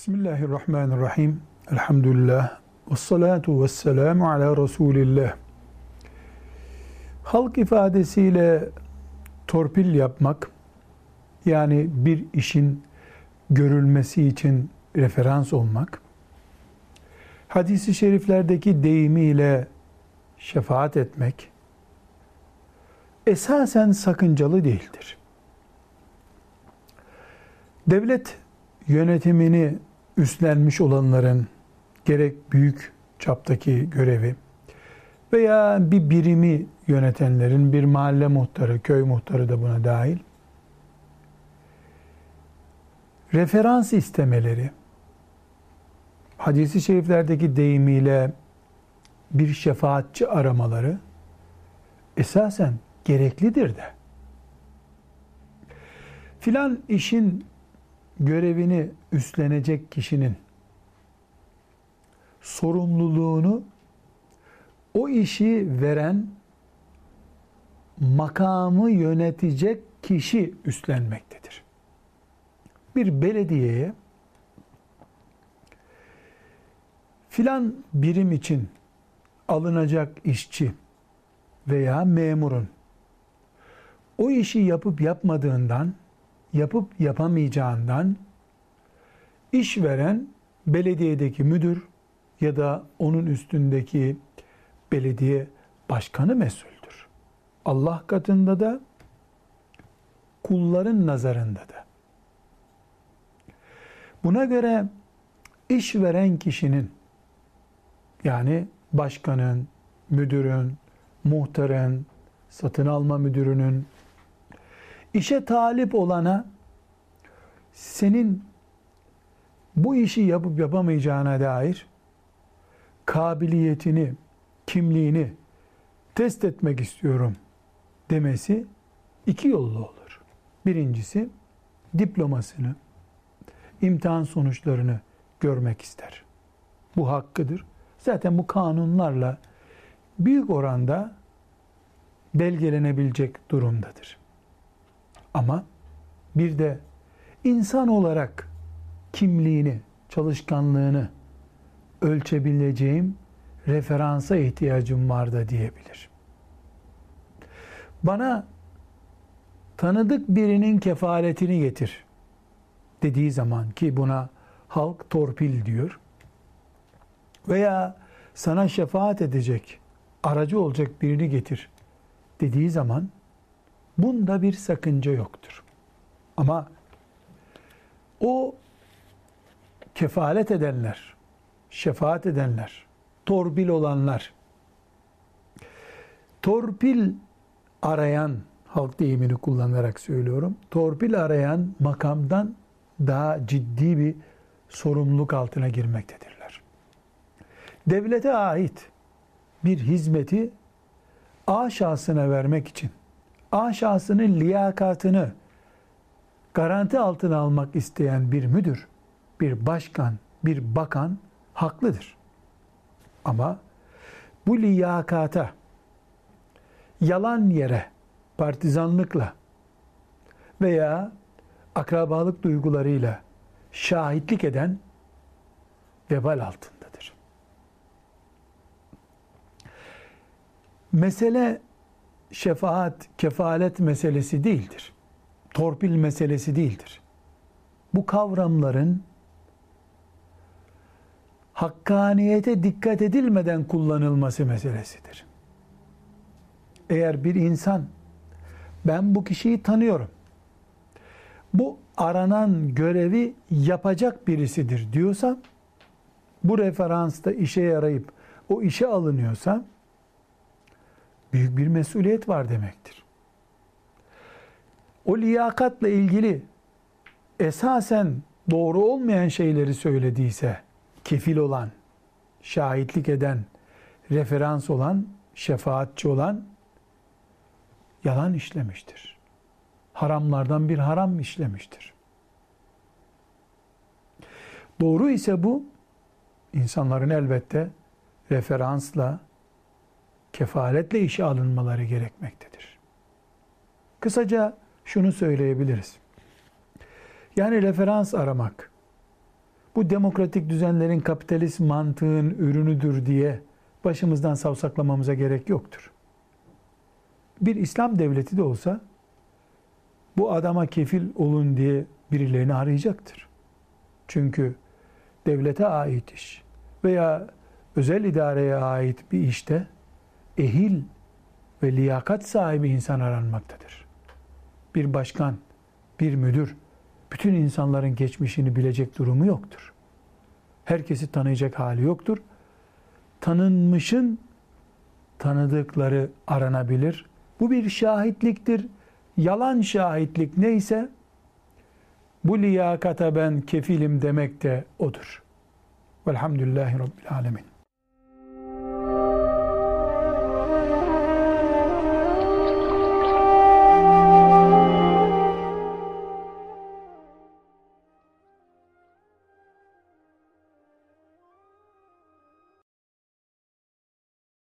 Bismillahirrahmanirrahim. Elhamdülillah. Ve salatu ve selamu ala Resulillah. Halk ifadesiyle torpil yapmak, yani bir işin görülmesi için referans olmak, hadisi şeriflerdeki deyimiyle şefaat etmek, esasen sakıncalı değildir. Devlet yönetimini üstlenmiş olanların gerek büyük çaptaki görevi veya bir birimi yönetenlerin bir mahalle muhtarı, köy muhtarı da buna dahil referans istemeleri hadisi şeriflerdeki deyimiyle bir şefaatçi aramaları esasen gereklidir de. Filan işin görevini üstlenecek kişinin sorumluluğunu o işi veren makamı yönetecek kişi üstlenmektedir. Bir belediyeye filan birim için alınacak işçi veya memurun o işi yapıp yapmadığından yapıp yapamayacağından işveren belediyedeki müdür ya da onun üstündeki belediye başkanı mesuldür. Allah katında da kulların nazarında da. Buna göre işveren kişinin yani başkanın, müdürün, muhtarın, satın alma müdürünün işe talip olana senin bu işi yapıp yapamayacağına dair kabiliyetini, kimliğini test etmek istiyorum demesi iki yollu olur. Birincisi diplomasını, imtihan sonuçlarını görmek ister. Bu hakkıdır. Zaten bu kanunlarla büyük oranda belgelenebilecek durumdadır. Ama bir de insan olarak kimliğini, çalışkanlığını ölçebileceğim referansa ihtiyacım var da diyebilir. Bana tanıdık birinin kefaletini getir dediği zaman ki buna halk torpil diyor. Veya sana şefaat edecek, aracı olacak birini getir dediği zaman bunda bir sakınca yoktur. Ama o kefalet edenler, şefaat edenler, torpil olanlar, torpil arayan, halk deyimini kullanarak söylüyorum, torpil arayan makamdan daha ciddi bir sorumluluk altına girmektedirler. Devlete ait bir hizmeti A şahsına vermek için A şahsının liyakatını garanti altına almak isteyen bir müdür, bir başkan, bir bakan haklıdır. Ama bu liyakata yalan yere partizanlıkla veya akrabalık duygularıyla şahitlik eden vebal altındadır. Mesele şefaat, kefalet meselesi değildir. Torpil meselesi değildir. Bu kavramların hakkaniyete dikkat edilmeden kullanılması meselesidir. Eğer bir insan ben bu kişiyi tanıyorum. Bu aranan görevi yapacak birisidir diyorsa bu referansta işe yarayıp o işe alınıyorsa büyük bir mesuliyet var demektir. O liyakatla ilgili esasen doğru olmayan şeyleri söylediyse kefil olan, şahitlik eden, referans olan, şefaatçi olan yalan işlemiştir. Haramlardan bir haram işlemiştir. Doğru ise bu insanların elbette referansla, kefaletle işe alınmaları gerekmektedir. Kısaca şunu söyleyebiliriz. Yani referans aramak, bu demokratik düzenlerin kapitalist mantığın ürünüdür diye başımızdan savsaklamamıza gerek yoktur. Bir İslam devleti de olsa bu adama kefil olun diye birilerini arayacaktır. Çünkü devlete ait iş veya özel idareye ait bir işte ehil ve liyakat sahibi insan aranmaktadır. Bir başkan, bir müdür bütün insanların geçmişini bilecek durumu yoktur. Herkesi tanıyacak hali yoktur. Tanınmışın tanıdıkları aranabilir. Bu bir şahitliktir. Yalan şahitlik neyse bu liyakata ben kefilim demek de odur. Velhamdülillahi Rabbil Alemin.